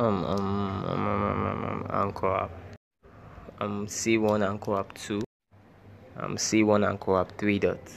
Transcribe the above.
Um, um, um, um, um, um, um Anchor app. Um, C1 Anchor app 2. Um, C1 Anchor app 3 dots.